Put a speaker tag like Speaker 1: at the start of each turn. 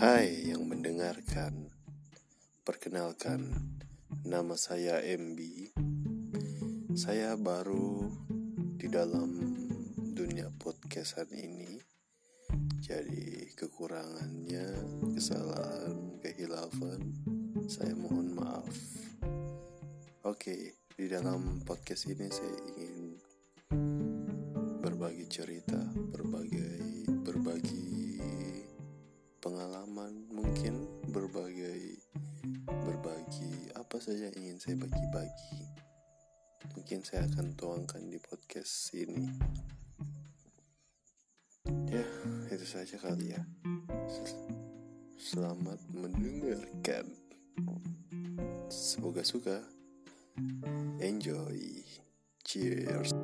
Speaker 1: Hai yang mendengarkan, perkenalkan nama saya MB. Saya baru di dalam dunia podcastan ini, jadi kekurangannya, kesalahan, kehilafan, saya mohon maaf. Oke, di dalam podcast ini saya ingin berbagi cerita, berbagai berbagi pengalaman mungkin berbagai berbagi apa saja yang ingin saya bagi-bagi. Mungkin saya akan tuangkan di podcast ini. Ya itu saja kali ya. Selamat mendengarkan. Semoga suka. Enjoy. Cheers